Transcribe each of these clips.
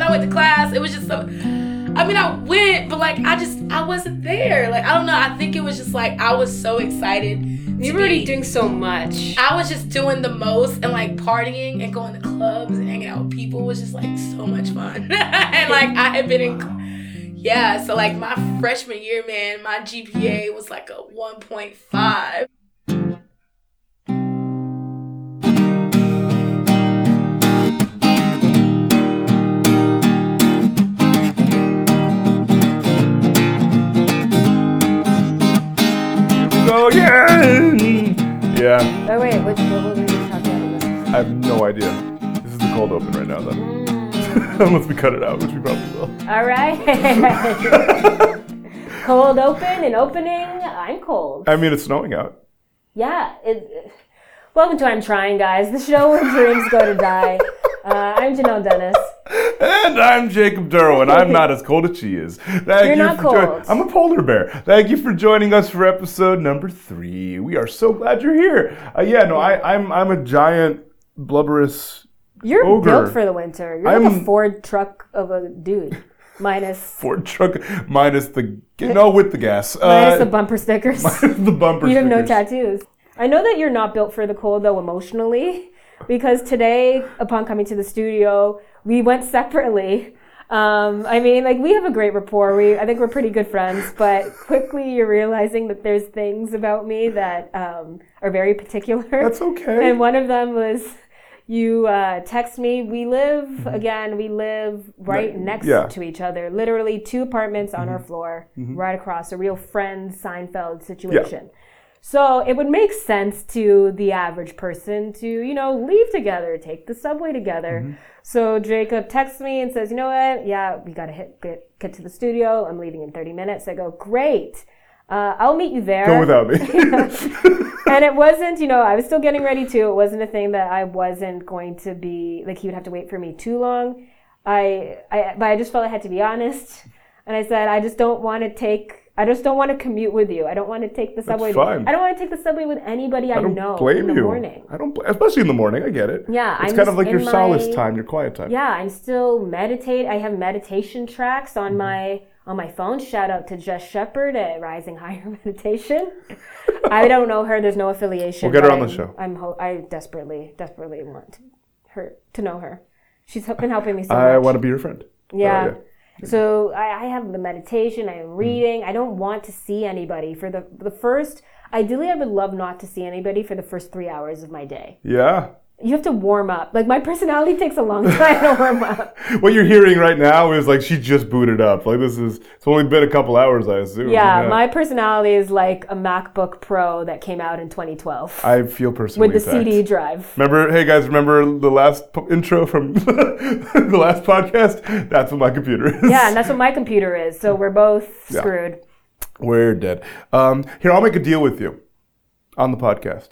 when I went to class, it was just so. I mean, I went, but like, I just, I wasn't there. Like, I don't know. I think it was just like, I was so excited. You were already doing so much. I was just doing the most and like partying and going to clubs and hanging out with people was just like so much fun. and like, I had been in, yeah. So, like, my freshman year, man, my GPA was like a 1.5. Yeah. Oh wait, what, what are we talking about? I have no idea. This is the cold open right now, though. Mm. Unless we cut it out, which we probably will. All right. cold open and opening. I'm cold. I mean, it's snowing out. Yeah. It, welcome to I'm Trying, guys. The show where dreams go to die. Uh, I'm Janelle Dennis. And I'm Jacob and I'm not as cold as she is. Thank You're you not for cold. I'm a polar bear. Thank you for joining us for episode number three. We are so glad you're here. Uh, yeah, no, I, I'm I'm a giant blubberous You're Ogre. built for the winter. You're like a I'm- Ford truck of a dude. Minus, Ford truck minus the no with the gas. minus the Uh, bumper stickers. the bumper. You have no tattoos. I know that you're not built for the cold though emotionally, because today, upon coming to the studio, we went separately. Um, I mean, like we have a great rapport. We, I think we're pretty good friends. But quickly, you're realizing that there's things about me that um, are very particular. That's okay. And one of them was you uh, text me. We live again. We live right next yeah. to each other. Literally two apartments on our floor, right across. A real friend Seinfeld situation. So it would make sense to the average person to, you know, leave together, take the subway together. So Jacob texts me and says, you know what? Yeah, we gotta hit get, get to the studio. I'm leaving in 30 minutes. I go, great. Uh, I'll meet you there Go without me. and it wasn't, you know, I was still getting ready to. It wasn't a thing that I wasn't going to be like he would have to wait for me too long. I, I, but I just felt I had to be honest, and I said I just don't want to take. I just don't want to commute with you. I don't want to take the subway. fine. I don't want to take the subway with anybody I, I don't know blame in the you. morning. I don't, especially in the morning. I get it. Yeah, it's I'm kind of like your in solace time, your quiet time. Yeah, I'm still meditate. I have meditation tracks Mm-hmm. on my on my phone. Shout out to Jess Shepard at Rising Higher Meditation. I don't know her. There's no affiliation. We'll get her on the I'm- show. I'm ho- I desperately, desperately want her to know her. She's been helping me so I much. want to be your friend. yeah. Oh, yeah. So I, I have the meditation. I Mm. am reading. I don't want to see anybody for the the first. Ideally, I would love not to see anybody for the first three hours of my day. Yeah. You have to warm up. Like my personality takes a long time to warm up. What you're hearing right now is like she just booted up. Like this is it's only been a couple hours, I assume. Yeah, my personality is like a MacBook Pro that came out in 2012 I feel personally with the attacked. CD drive. Remember, hey guys, remember the last p- intro from the last podcast? That's what my computer is. Yeah, and that's what my computer is. So we're both Yeah. screwed. We're dead. Um, here, I'll make a deal with you on the podcast.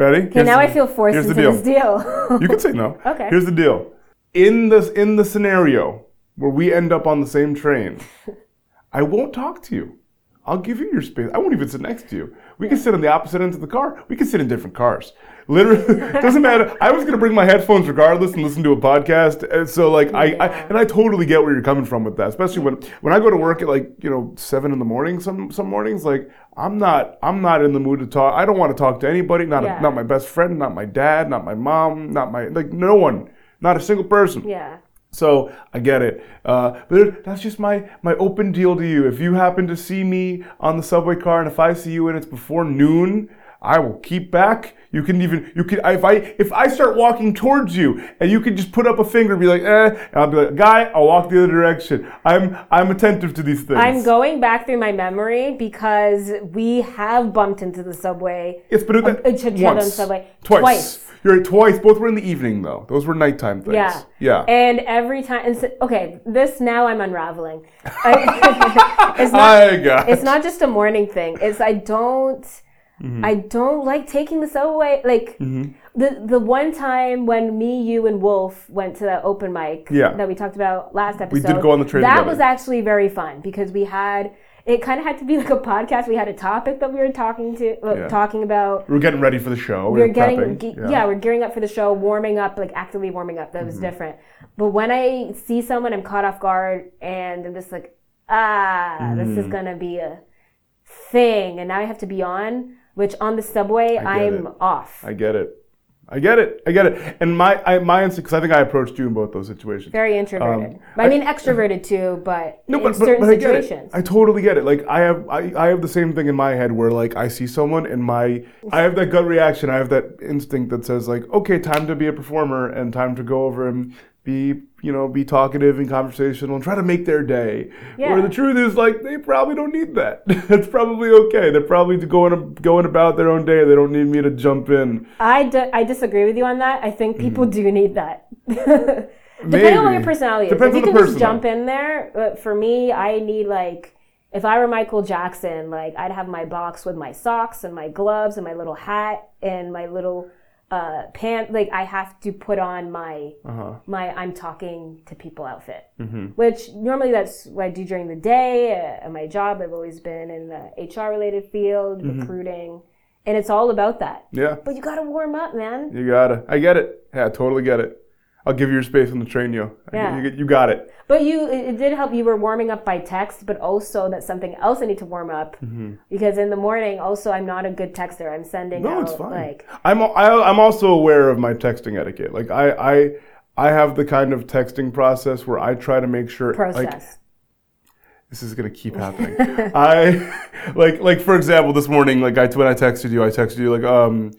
Ready? Okay, now I feel forced here's into the deal. this deal. You can say no. Okay. Here's the deal. In this in the scenario where we end up on the same train, I won't talk to you. I'll give you your space. I won't even sit next to you. We can sit on the opposite ends of the car. We can sit in different cars. Literally, doesn't matter. I was gonna bring my headphones regardless and listen to a podcast. And so like I, I and I totally get where you're coming from with that. Especially when when I go to work at like you know seven in the morning. Some some mornings like I'm not I'm not in the mood to talk. I don't want to talk to anybody. Not Yeah. a, not my best friend. Not my dad. Not my mom. Not my like no one. Not a single person. yeah. So I get it, uh, but that's just my my open deal to you. If you happen to see me on the subway car, and if I see you and it's before noon, I will keep back. You can even you can if I if I start walking towards you and you can just put up a finger and be like, eh, and I'll be like, guy, I'll walk the other direction. I'm I'm attentive to these things. I'm going back through my memory because we have bumped into the subway. It's been Uh, once, on subway. twice. Twice. You're right, twice. Both were in the evening though. Those were nighttime things. Yeah. Yeah. And every time, and so, okay, this now I'm unraveling. I, it's not. I got. it's not just a morning thing. It's I don't. Mm-hmm. I don't like taking the subway. Like the the one time when me, you, and Wolf went to that open mic Yeah. that we talked about last episode. We did go on the train That together. was actually very fun because we had it kind of had to be like a podcast. We had a topic that we were talking to, uh, Yeah. talking about. We were getting ready for the show. We were were getting, ge- yeah. we're gearing up for the show, warming up, like actively warming up. That was Mm-hmm. different. But when I see someone, I'm caught off guard, and I'm just like, ah, this Mm. is gonna be a thing, and now I have to be on. Which on the subway, I'm it. off. I get it. I get it. I get it. And my I, my instinct, because I think I approached you in both those situations. Very introverted. Um, I mean, extroverted too, but No, in but, certain but I situations. it. I totally get it. Like I have, I, I have the same thing in my head where like I see someone and my, I have that gut reaction. I have that instinct that says like, okay, time to be a performer and time to go over and be, you know, be talkative and conversational and try to make their day. Where the truth is like they probably don't need that. it's probably okay. They're probably going going about their own day. They don't need me to jump in. I, d- I disagree with you on that. I think people mm-hmm. do need that. Depending on your personality Depends. If you can just jump in there, but for me, I need like, if I were Michael Jackson, like I'd have my box with my socks and my gloves and my little hat and my little uh, pant. Like I have to put on my Uh-huh. my I'm talking to people outfit, Mm-hmm. which normally that's what I do during the day. Uh, at my job, I've always been in the HR related field, Mm-hmm. recruiting, and it's all about that. Yeah, But you gotta warm up, man. you gotta. I get it. Yeah, I totally get it. I'll give you your space on the train, yo. Yeah. You, you got it. But you, it did help. You were warming up by text, but also that's something else I need to warm up because in the morning, also I'm not a good texter. I'm sending Mm-hmm. No, out it's fine. like I'm I, I'm also aware of my texting etiquette. Like I I I have the kind of texting process where I try to make sure like process. this is gonna keep happening. I like like for example, this morning, like I when I texted you, I texted you like um.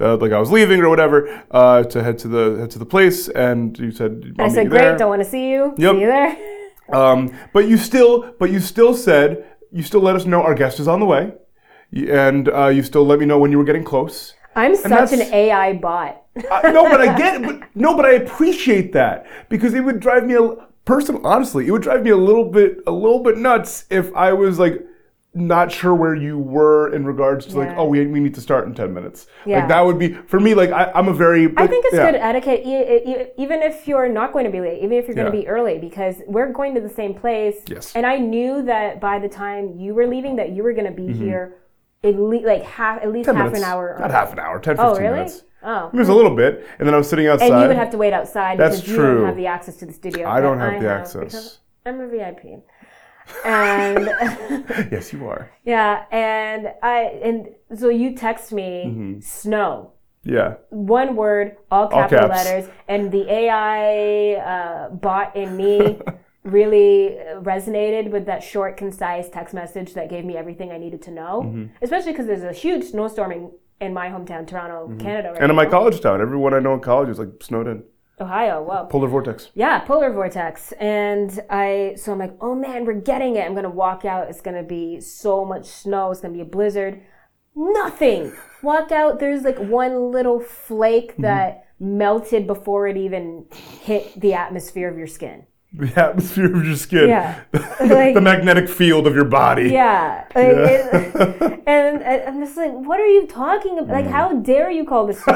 The, like I was leaving or whatever uh, to head to the head to the place, and you said I said, "Great, don't want to see you. Yep. See you there." Um, but you still, but you still said you still let us know our guest is on the way, and uh, you still let me know when you were getting close. I'm such an AI bot. I, no, but I get it. But, no, but I appreciate that because it would drive me a person. Honestly, it would drive me a little bit, a little bit nuts if I was like not sure where you were in regards to like, oh, we, we need to start in ten minutes. Yeah. Like that would be for me. Like I, I'm a very. I think it's yeah. good etiquette, e- e- even if you're not going to be late, even if you're going to Yeah. be early, because we're going to the same place. Yes. And I knew that by the time you were leaving, that you were going to be Mm-hmm. here at least like half, at least half minutes. an hour. Not half an hour. 10, 15 Oh, really? minutes. Oh. It was a little bit, and then I was sitting outside. And you would have to wait outside That's because you don't have the access to the studio. I don't have the because access. I'm a VIP. And yes, you are. yeah, and I and so you text me Mm-hmm. snow. Yeah. one word, all capital caps. letters, and the AI uh, bot in me really resonated with that short, concise text message that gave me everything I needed to know. Mm-hmm. Especially because there's a huge snowstorming in, my hometown, Toronto, Canada, right Mm-hmm. And in my college town, everyone I know in college is like snowed in. Ohio. Wow. Polar vortex. Yeah, polar vortex. And I, so I'm like, oh man, we're getting it. I'm gonna walk out. It's gonna be so much snow. It's gonna be a blizzard. Nothing. Walk out. There's like one little flake Mm-hmm. that melted before it even hit the atmosphere of your skin. The atmosphere of your skin. Yeah. Like- the magnetic field of your body. Yeah. Like, It, and I- I'm just like, what are you talking about? Like, how mm. dare you call this?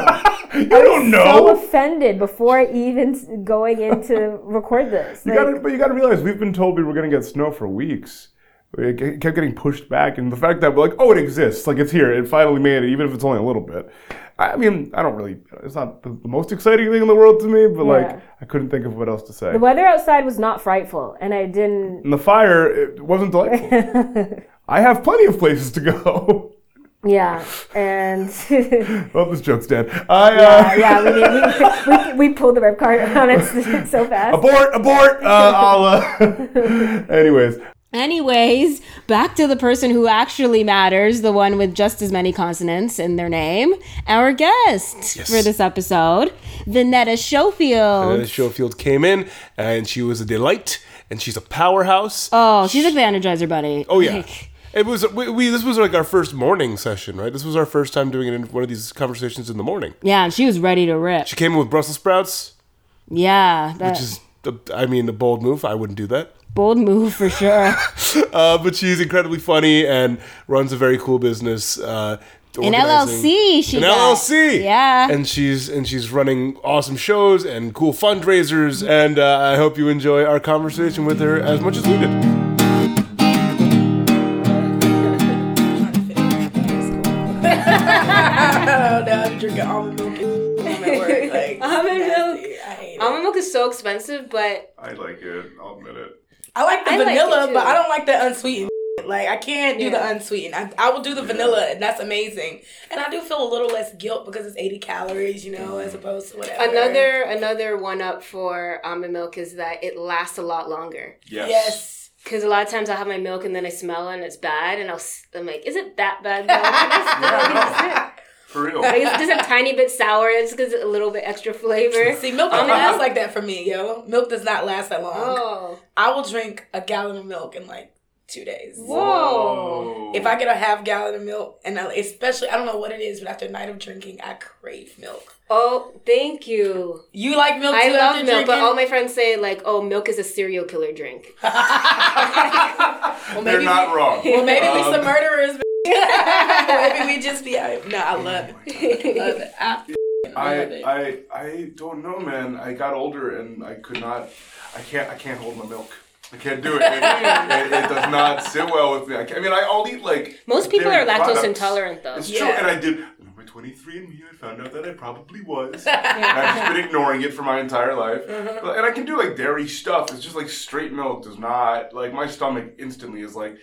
You don't know. So offended before even going in to record this. You Like, gotta, but you got to realize we've been told we were going to get snow for weeks. It kept getting pushed back, and the fact that we're like, oh, it exists, like it's here, it finally made it, even if it's only a little bit. I mean, I don't really. It's not the, the most exciting thing in the world to me, but Yeah. like, I couldn't think of what else to say. The weather outside was not frightful, and I didn't. And the fire, it wasn't delightful. I have plenty of places to go. Yeah, and yeah, well, this joke's dead. I uh, yeah, we, we, we, we pulled the rip card around it so fast. abort, abort. Uh, I'll. Uh, anyways, Anyways, back to the person who actually matters, the one with just as many consonants in their name, our guest for this episode, Vanetta Schofield. Anna Schofield came in and she was a delight and she's a powerhouse. oh, she's like the Energizer Bunny. oh yeah. It was we, we this was like our first morning session, right? This was our first time doing it in one of these conversations in the morning. yeah, and she was ready to rip. She came in with Brussels sprouts, Yeah, that which is the- I mean, a bold move. I wouldn't do that bold move for sure. uh, but she's incredibly funny and runs a very cool business. Uh, an LLC, she an got. LLC, yeah, and she's and she's running awesome shows and cool fundraisers, and uh, I hope you enjoy our conversation with her as much as we did. now I'm almond milk. Almond milk. Almond milk is so expensive, but I like it. I'll admit it. I like the I vanilla, it, but. I don't like the unsweetened. Like I can't do the unsweetened. I, I will do the vanilla, and that's amazing. And I do feel a little less guilt because it's eighty calories, you know, as opposed to whatever. another another one up for almond milk is that it lasts a lot longer. Yes. yes. Because a lot of times I'll have my milk and then I smell it and it's bad, and I'll s- I'm like, is it that bad? though? Can I still use it? For real. Like, it's just a tiny bit sour. It's because a little bit extra flavor. See, milk don't last like that for me, yo. Milk does not last that long. Oh, I will drink a gallon of milk in like two days. whoa! If I get a half gallon of milk, and I, especially I don't know what it is, but after a night of drinking, I crave milk. Oh, thank you. You like milk? I too love after milk, but all my friends say like, "Oh, milk is a serial killer drink." well, They're not we, wrong. Well, maybe we Um, some murderers. Maybe we just be. I, no, I love it. I love it. I, I, love it. I I don't know, man. I got older and I could not. I can't. I can't hold my milk. I can't do it. It, it, it does not sit well with me. I, can't, I mean, I, I'll eat like Most people are dairy lactose products. intolerant, though. It's true, and I did. Number 23andMe, I found out that I probably was. And I've just been ignoring it for my entire life. Uh-huh. But- And I can do like dairy stuff. It's just like straight milk does not like my stomach instantly is like,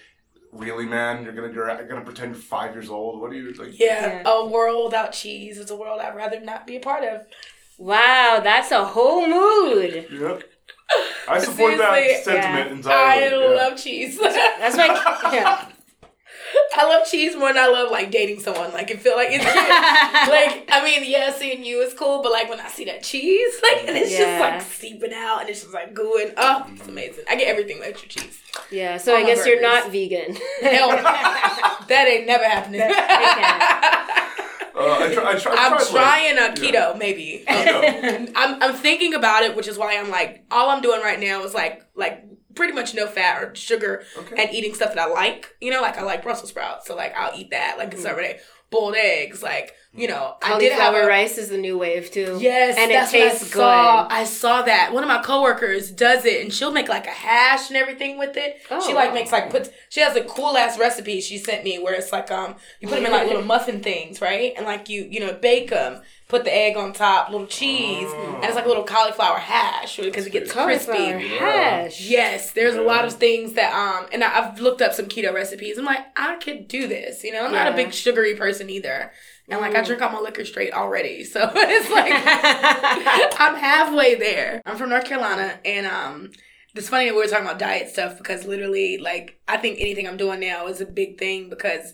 really, man, you're gonna you're gonna pretend you're five years old. What are you like? yeah, Yeah. a world without cheese is a world I'd rather not be a part of. Wow, that's a whole mood. Yep. I support that sentiment yeah. entirely. I yeah. love cheese. That's my Yeah. I love cheese more than I love like dating someone. Like it feel like it's cute. like I mean, yeah, seeing you is cool, but like when I see that cheese, like and it's Yeah. just like seeping out and it's just like gooing. Oh, it's amazing. I get everything with extra cheese. Yeah. So All I my guess you're not vegan. No. that ain't never happening. Uh, I try, I try, I I'm tried, like- trying a yeah. keto, maybe. Keto. I'm I'm thinking about it, which is why I'm like, all I'm doing right now is like like pretty much no fat or sugar Okay. and eating stuff that I like. You know, like I like Brussels sprouts, so like I'll eat that. Like it's mm. every day. Boiled eggs, like you know, I did have Cauliflower a, rice is the new wave too. Yes, and it that's what I tastes saw. good. I saw that. One of my coworkers does it, and she'll make like a hash and everything with it. Oh, she like wow. makes like puts. She has a cool ass recipe she sent me where it's like um you put them in like little muffin things, right? And like you you know bake them, put the egg on top, little cheese, and it's like a little cauliflower hash because it gets Cauliflower crispy. hash. Yes, there's a lot of things that um, and I, I've looked up some keto recipes. I'm like, I could do this. You know, I'm not a big sugary person either, and like I Mm. drink all my liquor straight already, so it's like I'm halfway there. I'm from North Carolina, and um, it's funny that we were talking about diet stuff because literally, like, I think anything I'm doing now is a big thing because.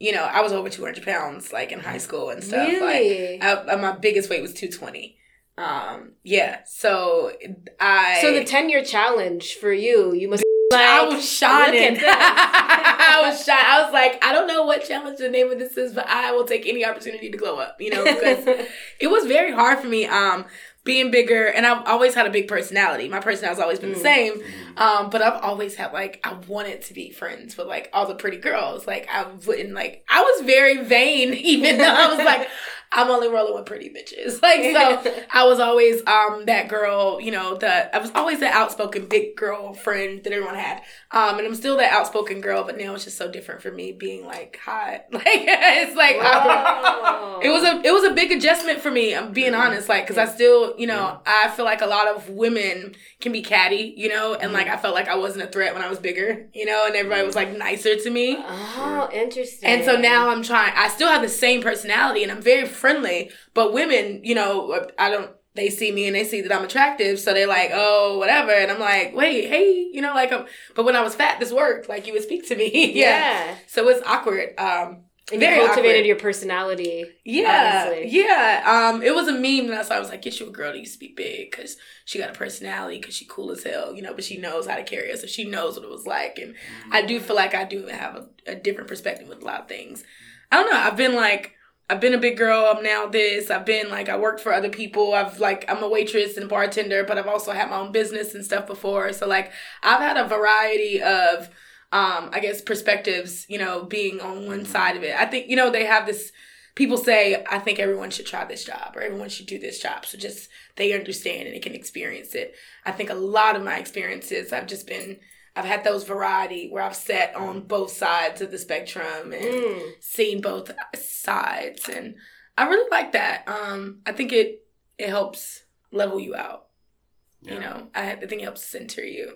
You know, I was over 200 pounds like in high school and stuff. Really? Like, I, my biggest weight was 220. Um, yeah. So I. So the ten year challenge for you, you must. I was shining. I was shy. I was like, I don't know what challenge the name of this is, but I will take any opportunity to glow up. You know, because it was very hard for me. Um, being bigger, and I've always had a big personality. My personality's always been the same. Um, but I've always had like I wanted to be friends with like all the pretty girls. Like I wouldn't like I was very vain, even though I was like I'm only rolling with pretty bitches. Like so, I was always um that girl. You know, the I was always that outspoken big girl friend that everyone had. Um, and I'm still that outspoken girl, but now it's just so different for me being like hot. Like it's like Wow. it was a it was a big adjustment for me. I'm being honest, like because I still you know I feel like a lot of women can be catty, you know, and like I felt like I wasn't a threat when I was bigger, you know, and everybody was like nicer to me. Oh, interesting. And so now I'm trying. I still have the same personality, and I'm very friendly. But women, you know, I don't. They see me and they see that I'm attractive, so they're like, "Oh, whatever." And I'm like, "Wait, hey, you know, like." Um, but when I was fat, this worked. Like you would speak to me, yeah. So it's awkward. Um, And you very cultivated awkward. your personality. Yeah, obviously. yeah. Um, it was a meme, and that's why I was like, "Get you a girl that you speak big, cause she got a personality, cause she cool as hell, you know, but she knows how to carry us, so she knows what it was like." And I do feel like I do have a, a different perspective with a lot of things. I don't know. I've been like, I've been a big girl. I'm now this. I've been like, I worked for other people. I've like, I'm a waitress and bartender, but I've also had my own business and stuff before. So like, I've had a variety of um, I guess perspectives, you know, being on one side of it. I think, you know, they have this people say, I think everyone should try this job or everyone should do this job. So just they understand and they can experience it. I think a lot of my experiences I've just been I've had those variety where I've sat on both sides of the spectrum and Mm. seen both sides and I really like that. Um, I think it it helps level you out. You know, I, I think it helps center you.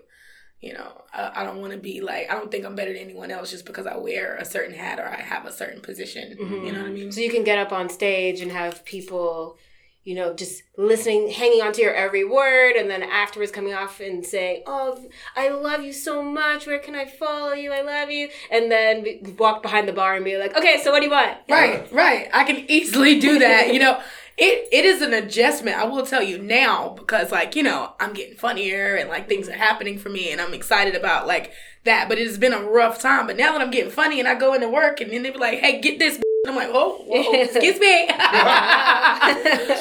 You know, I, I don't want to be like I don't think I'm better than anyone else just because I wear a certain hat or I have a certain position. Mm-hmm. You know what I mean? So you can get up on stage and have people, you know, just listening, hanging on to your every word, and then afterwards coming off and saying, "Oh, I love you so much. Where can I follow you? I love you." And then walk behind the bar and be like, "Okay, so what do you want?" Right, right. I can easily do that. You know, it it is an adjustment. I will tell you now because like you know I'm getting funnier and like things are happening for me and I'm excited about like that. But it has been a rough time. But now that I'm getting funny and I go into work and then they be like, "Hey, get this." I'm like, "Oh, whoa, excuse me,"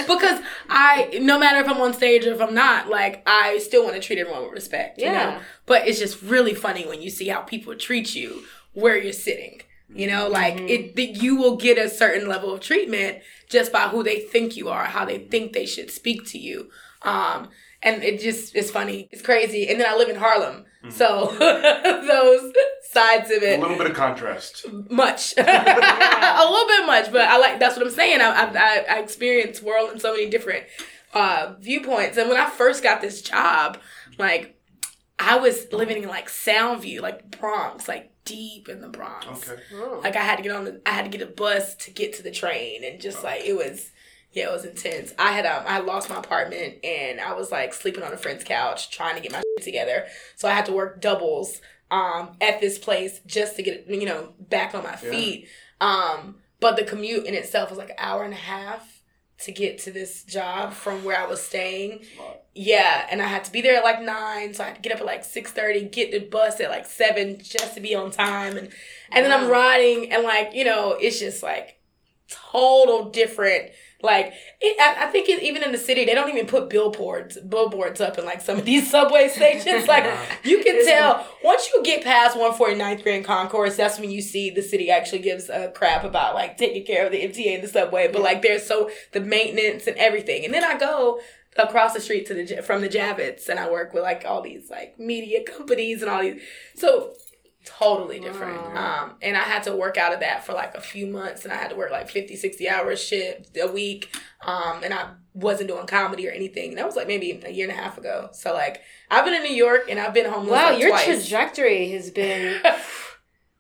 because I no matter if I'm on stage or if I'm not, like I still want to treat everyone with respect. You Yeah. know? But it's just really funny when you see how people treat you where you're sitting. You know, like it that you will get a certain level of treatment just by who they think you are, how they think they should speak to you. Um and it just is funny. It's crazy. And then I live in Harlem. So those sides of it. A little bit of contrast. much. A little bit much but i like that's what i'm saying. I i, I, I experienced world in so many different uh viewpoints. And when i first got this job like i was living in like soundview like bronx like deep in the bronx. Okay. like i had to get on the i had to get a bus to get to the train and just like it was yeah, it was intense. I had um I had lost my apartment and I was like sleeping on a friend's couch trying to get my shit together. So I had to work doubles um at this place just to get you know back on my feet. Um but the commute in itself was like an hour and a half to get to this job from where I was staying. Yeah, and I had to be there at like nine, so I had to get up at like six thirty, get the bus at like seven just to be on time, and and then I'm riding, and like you know, it's just like total different. Like it, I, I think it, even in the city, they don't even put billboards billboards up in like some of these subway stations. like you can tell once you get past 149th Street and Concourse, that's when you see the city actually gives a crap about like taking care of the MTA and the subway. But like there's so the maintenance and everything, and then I go across the street to the from the Javits, and I work with like all these like media companies and all these. So totally different. Um, and I had to work out of that for like a few months, and I had to work like 50, 60 hours shift a week. Um, and I wasn't doing comedy or anything. That was like maybe a year and a half ago. So like I've been in New York and I've been homeless. Wow, like, your twice. trajectory has been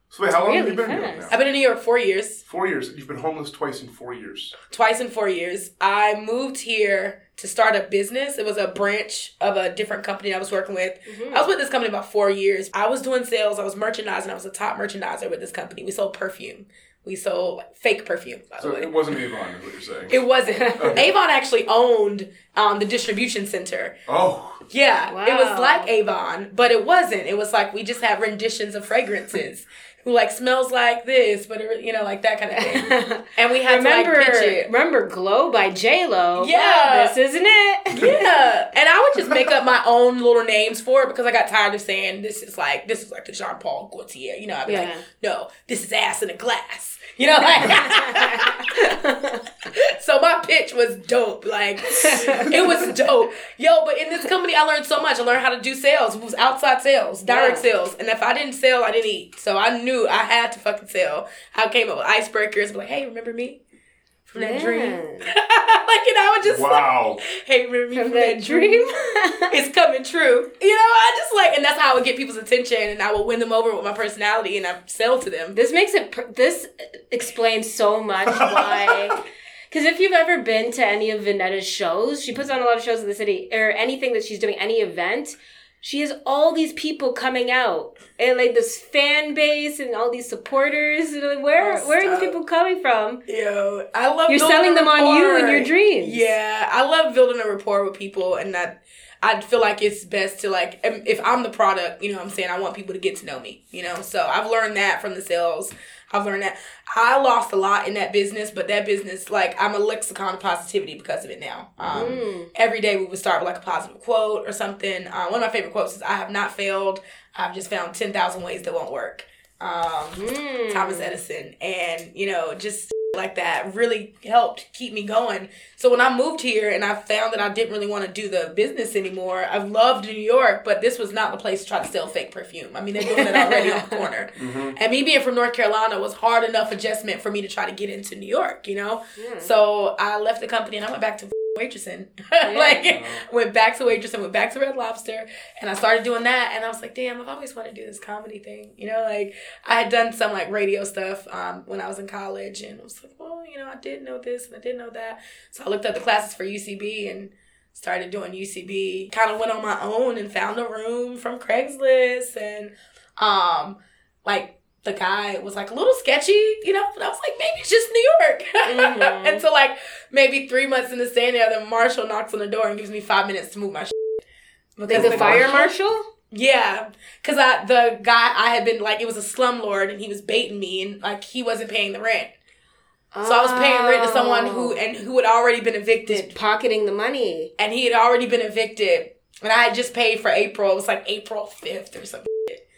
So wait, how long have you been here fast. now? I've been in New York four years. Four years. You've been homeless twice in four years. twice in four years. I moved here to start a business. It was a branch of a different company I was working with. I was with this company about four years. I was doing sales. I was merchandising. I was a top merchandiser with this company. We sold perfume. We sold fake perfume, by the So way. it wasn't Avon, is what you're saying. It wasn't. Avon actually owned um, the distribution center. oh, Yeah, wow. it was like Avon, but it wasn't. It was like we just had renditions of fragrances. Who like smells like this, but it, you know, like that kind of thing. And we had remember to like pitch it. remember Glow by J Lo. Yeah. this isn't it. Yeah, and I would just make up my own little names for it because I got tired of saying this is like this is like the Jean Paul Gaultier. You know, I'd be Yeah. like, no, this is ass in a glass. You know, like. so my pitch was dope. Like it was dope, yo. But in this company, I learned so much. I learned how to do sales. It was outside sales, direct Yeah. sales, and if I didn't sell, I didn't eat. So I knew I had to fucking sell. I came up with icebreakers, like, hey, remember me? From that dream. Yeah. like, and I would just like, wow. hey, remember me From that dream. it's coming true. You know, I just like, and that's how I would get people's attention, and I would win them over with my personality, and I sell to them. This makes it. Per- this explains so much why. Because if you've ever been to any of Vanetta's shows, she puts on a lot of shows in the city, or anything that she's doing, any event. She has all these people coming out, and like this fan base, and all these supporters. And like, where Oh, where are these people coming from? Yo, I love You're selling them on you and your dreams. Yeah, I love building a rapport with people, and that I feel like it's best to like um, if I'm the product, you know, what I'm saying I want people to get to know me, you know. So I've learned that from the sales. I've learned that I lost a lot in that business, but that business, like, I'm a lexicon of positivity because of it now. Um, Mm. Every day we would start with like a positive quote or something. Uh, one of my favorite quotes is, "I have not failed. I've just found ten thousand ways that won't work." Um, Mm. Thomas Edison, and you know, just like that really helped keep me going. So when I moved here and I found that I didn't really want to do the business anymore, I loved New York, but this was not the place to try to sell fake perfume. I mean, they're doing it already on the corner. Mm-hmm. And me being from North Carolina was hard enough adjustment for me to try to get into New York, you know? So I left the company and I went back to waitressing. like went back to waitressing, went back to Red Lobster, and I started doing that. And I was like, damn, I've always wanted to do this comedy thing. You know, like I had done some like radio stuff um, when I was in college, and I was like, well, you know, I did know this and I did know that. So I looked up the classes for UCB and started doing UCB. Kind of went on my own and found a room from Craigslist, and um, like the guy was like a little sketchy, you know, but I was like, maybe it's just New York. Mhm. and so like maybe three months in the staying there, the marshal knocks on the door and gives me five minutes to move my shit. Like Because the fire marshal? Yeah, because I the guy I had been like it was a slumlord and he was baiting me and like he wasn't paying the rent, so I was paying rent to someone who Oh. and who had already been evicted pocketing the money. and he had already been evicted and I had just paid for April. It was like April fifth or something.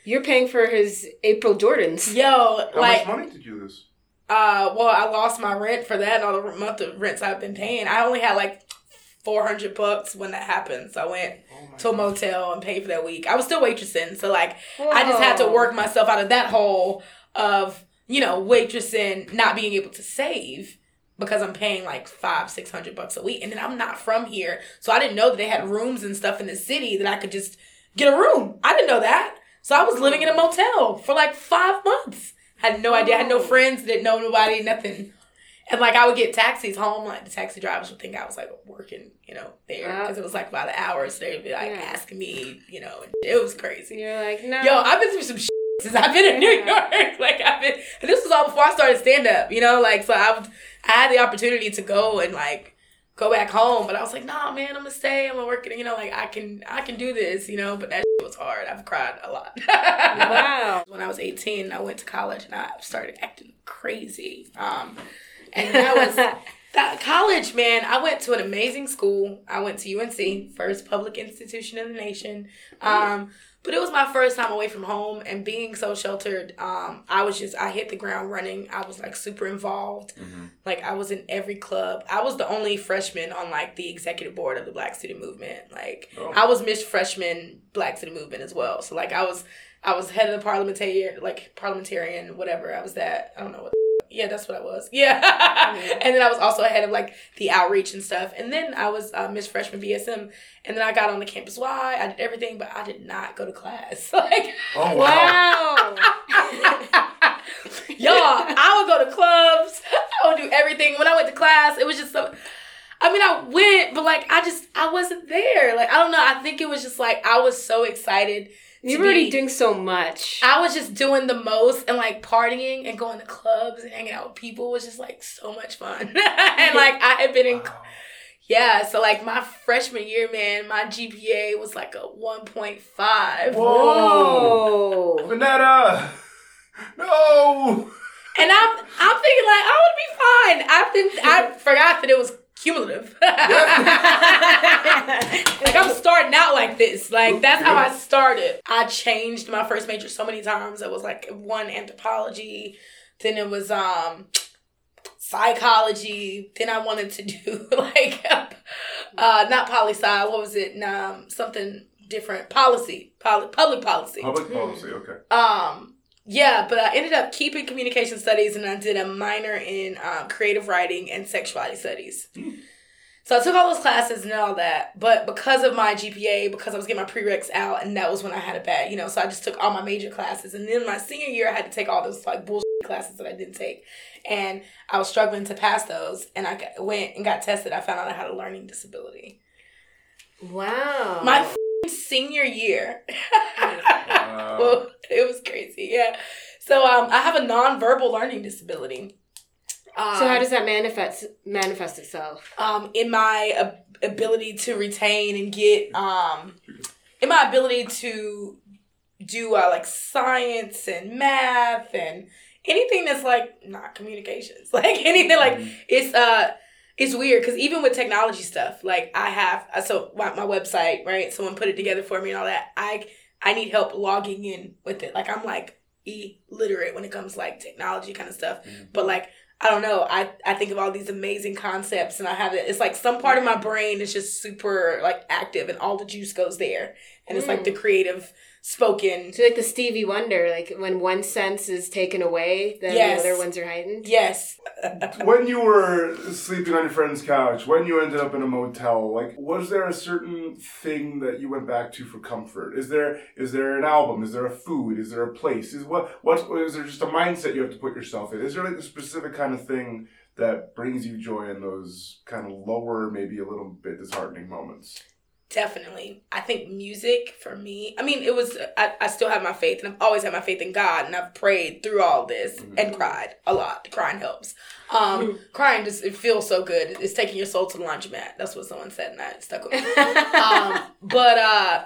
You're paying for his April Jordans. Yo, How like much money did you lose? Uh, well, I lost my rent for that and all the month of rents I've been paying. I only had like four hundred bucks when that happened, so I went to a motel and paid for that week. I was still waitressing, so like I just had to work myself out of that hole of you know waitressing, not being able to save because I'm paying like five, six hundred bucks a week, and then I'm not from here, so I didn't know that they had rooms and stuff in the city that I could just get a room. I didn't know that, so I was living in a motel for like five months. Had no idea. I had no oh. friends. Didn't know nobody. Nothing. And like I would get taxis home, like the taxi drivers would think I was like working, you know, there because it was like by the hour. So they'd be like Yeah. asking me, you know, and it was crazy. You're like, no. Yo, I've been through some shit since I've been in New York. Like I've been, and this was all before I started stand up. You know, like so I, was- I had the opportunity to go and like go back home, but I was like, nah, man, I'm gonna stay. I'm gonna work. it. You know, like I can, I can do this. You know, but that was hard. I've cried a lot. wow. when I was 18, I went to college and I started acting crazy. Um, and that was that college, man. I went to an amazing school. I went to UNC, first public institution in the nation. Um, but it was my first time away from home and being so sheltered. Um, I was just I hit the ground running. I was like super involved. Like I was in every club. I was the only freshman on like the executive board of the Black Student Movement. Like Oh. I was Miss Freshman Black Student Movement as well. So like I was I was head of the parliamentarian like parliamentarian whatever. I was that. I don't know what yeah, that's what I was. Yeah. and then I was also ahead of like the outreach and stuff. And then I was uh, Miss Freshman BSM. And then I got on the campus Y. I did everything, but I did not go to class. like, Oh Wow. y'all, I would go to clubs. I would do everything. When I went to class, it was just so. I mean, I went, but like, I just, I wasn't there. Like, I don't know. I think it was just like, I was so excited. You to were already doing so much. I was just doing the most and like partying and going to clubs and hanging out with people was just like so much fun. and like I had been in yeah, so like my freshman year, man, my GPA was like a 1.5. Whoa. Vanetta! No! And I'm I'm thinking like I would be fine. I've been I forgot that it was cumulative. like I'm starting out like this. Like that's how I started. I changed my first major so many times. It was like one anthropology, then it was um psychology. Then I wanted to do like uh not poli sci. What was it? Um something different. Policy. Poli- public policy. Public policy, okay. Um, yeah, but I ended up keeping communication studies and I did a minor in um, creative writing and sexuality studies. So I took all those classes and all that, but because of my GPA, because I was getting my prereqs out, and that was when I had a bad, you know, so I just took all my major classes, and then my senior year I had to take all those like bullshit classes that I didn't take, and I was struggling to pass those, and I went and got tested. I found out I had a learning disability. Wow. My f***ing senior year. Wow. well, it was crazy. Yeah. So um, I have a nonverbal learning disability. Um, so how does that manifest manifest itself? um in my ab- ability to retain and get um in my ability to do uh, like science and math and anything that's like not communications like anything like it's uh it's weird because even with technology stuff like i have so my, my website right someone put it together for me and all that i i need help logging in with it like i'm like illiterate when it comes to, like technology kind of stuff mm-hmm. but like I don't know. I, I think of all these amazing concepts and I have it. It's like some part of my mm-hmm. brain is just super like active and all the juice goes there. And it's like the mm. creative spoken. So like the Stevie Wonder, like when one sense is taken away, then Yes. the other ones are heightened. Yes. when you were sleeping on your friend's couch, when you ended up in a motel, like was there a certain thing that you went back to for comfort? Is there is there an album? Is there a food? Is there a place? Is what what is there just a mindset you have to put yourself in? Is there like a specific kind of thing that brings you joy in those kind of lower, maybe a little bit disheartening moments? Definitely. I think music for me, I mean, it was, I, I still have my faith and I've always had my faith in God and I've prayed through all this and cried a lot. Crying helps. Um, crying just, it feels so good. It's taking your soul to the laundromat. That's what someone said and that stuck with me. um, but, uh,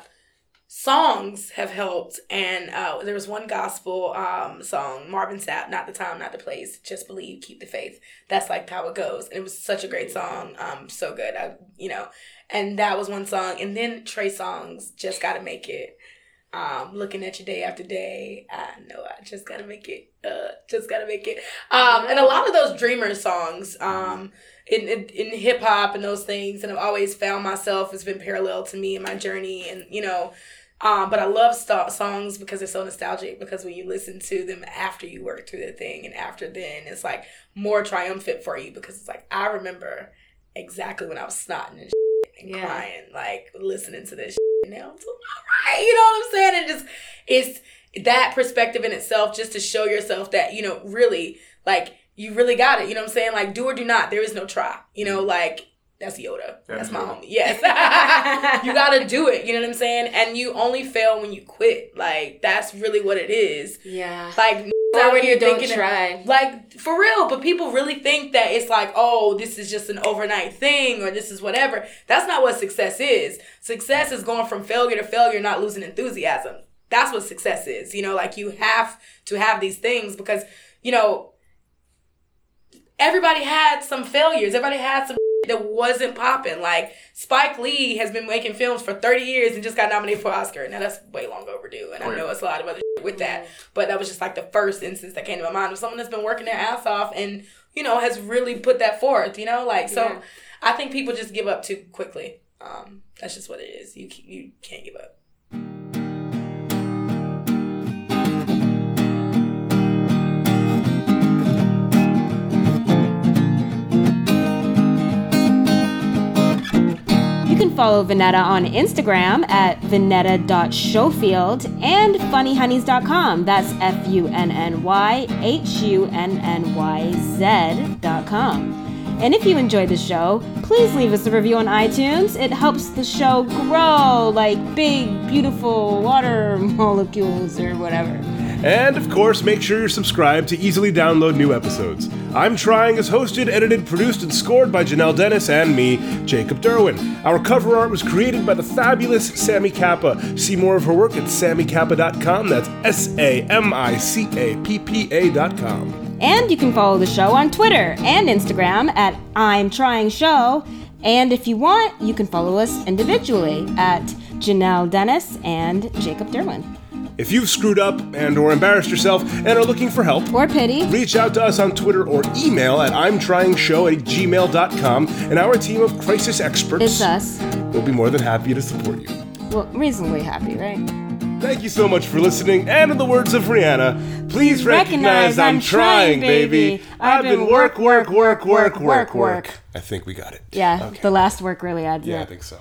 songs have helped. And uh, there was one gospel um, song marvin sapp not the time not the place just believe keep the faith. That's like how it goes. And it was such a great song um, so good. I, you know and that was one song. And then Trey Songz just gotta make it. Um, looking at you day after day. I know i just gotta make it uh, just gotta make it. Um, and a lot of those dreamer songs um, in, in, in hip-hop and those things. And i've always found myself has been parallel to me in my journey. And you know um, but I love st- songs because they're so nostalgic. Because when you listen to them after you work through the thing, and after then, it's like more triumphant for you because it's like I remember exactly when I was snotting and, and Yeah. crying, like listening to this. And now I'm so alright, you know what I'm saying? And just it's that perspective in itself, just to show yourself that you know really like you really got it. You know what I'm saying? Like do or do not. There is no try. You know, like that's Yoda. That's my homie. Yes. you gotta do it. You know what I'm saying? And you only fail when you quit. Like that's really what it is. Yeah. Like n- Or out when here you don't thinking try. like for real, but people really think that it's like, oh, this is just an overnight thing or this is whatever. That's not what success is. Success is going from failure to failure, not losing enthusiasm. That's what success is. You know, like you have to have these things because, you know, everybody had some failures. Everybody had some that wasn't popping. Like Spike Lee has been making films for 30 years and just got nominated for Oscar. Now that's way long overdue. And Oh, I know it's a lot of other shit with that. But that was just like the first instance that came to my mind of someone that's been working their ass off and, you know, has really put that forth, you know? Like, so Yeah. I think people just give up too quickly. Um, that's just what it is. You, you can't give up. Follow Vanetta on Instagram at vanetta.showfield and funnyhunnyz.com. That's F U N N Y H U N N Y Z.com. And if you enjoyed the show, please leave us a review on iTunes. It helps the show grow like big, beautiful water molecules or whatever. And of course, make sure you're subscribed to easily download new episodes. I'm Trying is hosted, edited, produced, and scored by Janelle Dennis and me, Jacob Derwin. Our cover art was created by the fabulous Sami Cappa. See more of her work at samicappa.com. That's S A M I C A P P A.com. And you can follow the show on Twitter and Instagram at I'm Trying Show. And if you want, you can follow us individually at Janelle Dennis and Jacob Derwin. If you've screwed up and or embarrassed yourself and are looking for help, Or pity. reach out to us on Twitter or email at I'm Trying Show at gmail.com, and our team of crisis experts It's us. will be more than happy to support you. Well, reasonably happy, right? Thank you so much for listening, and in the words of Rihanna, please recognize I'm trying, baby. I've been work, work, work, work, work, work. I think we got it. Yeah, Okay. the last work really adds Yeah, I it. think so.